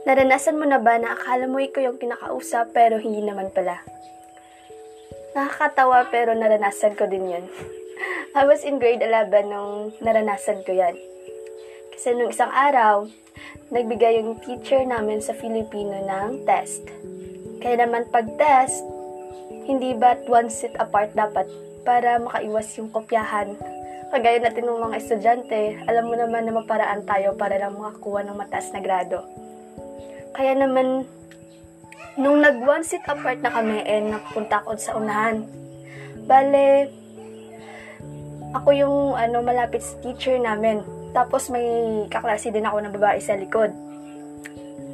Naranasan mo na ba na akala mo ikaw yung kinakausap pero hindi naman pala? Nakakatawa pero naranasan ko din yun. I was in grade 11 nung naranasan ko yan. Kasi nung isang araw, nagbigay yung teacher namin sa Filipino ng test. Kaya naman pag test, hindi ba't one seat apart dapat para makaiwas yung kopyahan. Kagaya natin ng mga estudyante, alam mo naman na maparaan tayo para lang makakuha ng mataas na grado. Kaya naman, nung nag one seat apart na kami, eh, napunta ako sa unahan. Bale, ako yung ano, malapit sa teacher namin. Tapos may kaklase din ako na babae sa likod.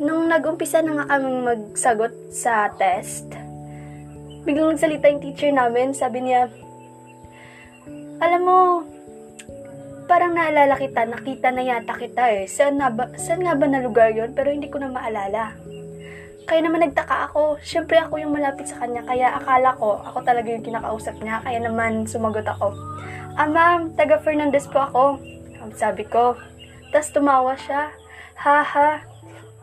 Nung nag-umpisa na nga kaming magsagot sa test, biglang nagsalita yung teacher namin. Sabi niya, alam mo, parang naalala kita, nakita na yata kita eh. Saan, na ba, saan nga ba na lugar yon Pero hindi ko na maalala. Kaya naman nagtaka ako. Siyempre ako yung malapit sa kanya, kaya akala ko ako talaga yung kinakausap niya. Kaya naman sumagot ako. Ah ma'am, taga Fernandez po ako. Sabi ko. Tapos tumawa siya. Haha.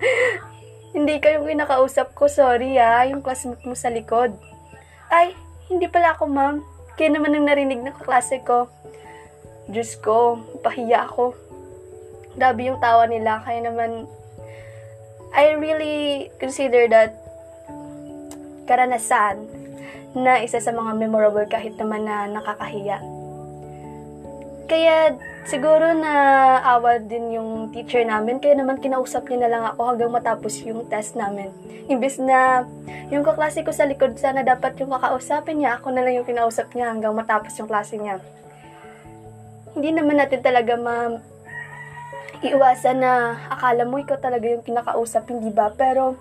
hindi ka yung kinakausap ko, sorry ah. Yung classmate mo sa likod. Ay, hindi pala ako ma'am. Kaya naman nang narinig ng kaklase ko. Diyos ko, pahiya ako. Grabe yung tawa nila. Kaya naman, I really consider that karanasan na isa sa mga memorable kahit naman na nakakahiya. Kaya siguro na awa din yung teacher namin, kaya naman kinausap niya na lang ako hanggang matapos yung test namin. Imbis na yung kaklase ko sa likod, sana dapat yung kakausapin niya, ako na lang yung kinausap niya hanggang matapos yung klase niya. Hindi naman natin talaga ma iiwasan na akala mo ikaw talaga yung kinakausap, hindi ba? Pero,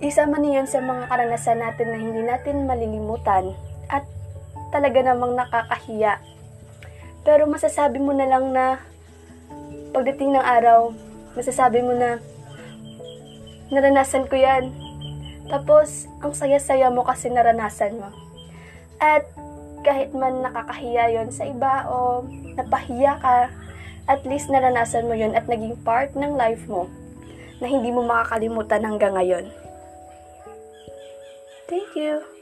isa man yun sa mga karanasan natin na hindi natin malilimutan at talaga namang nakakahiya. Pero masasabi mo na lang na pagdating ng araw, masasabi mo na naranasan ko yan. Tapos, ang saya-saya mo kasi naranasan mo. At kahit man nakakahiya yon sa iba o napahiya ka, at least naranasan mo yon at naging part ng life mo na hindi mo makakalimutan hanggang ngayon. Thank you.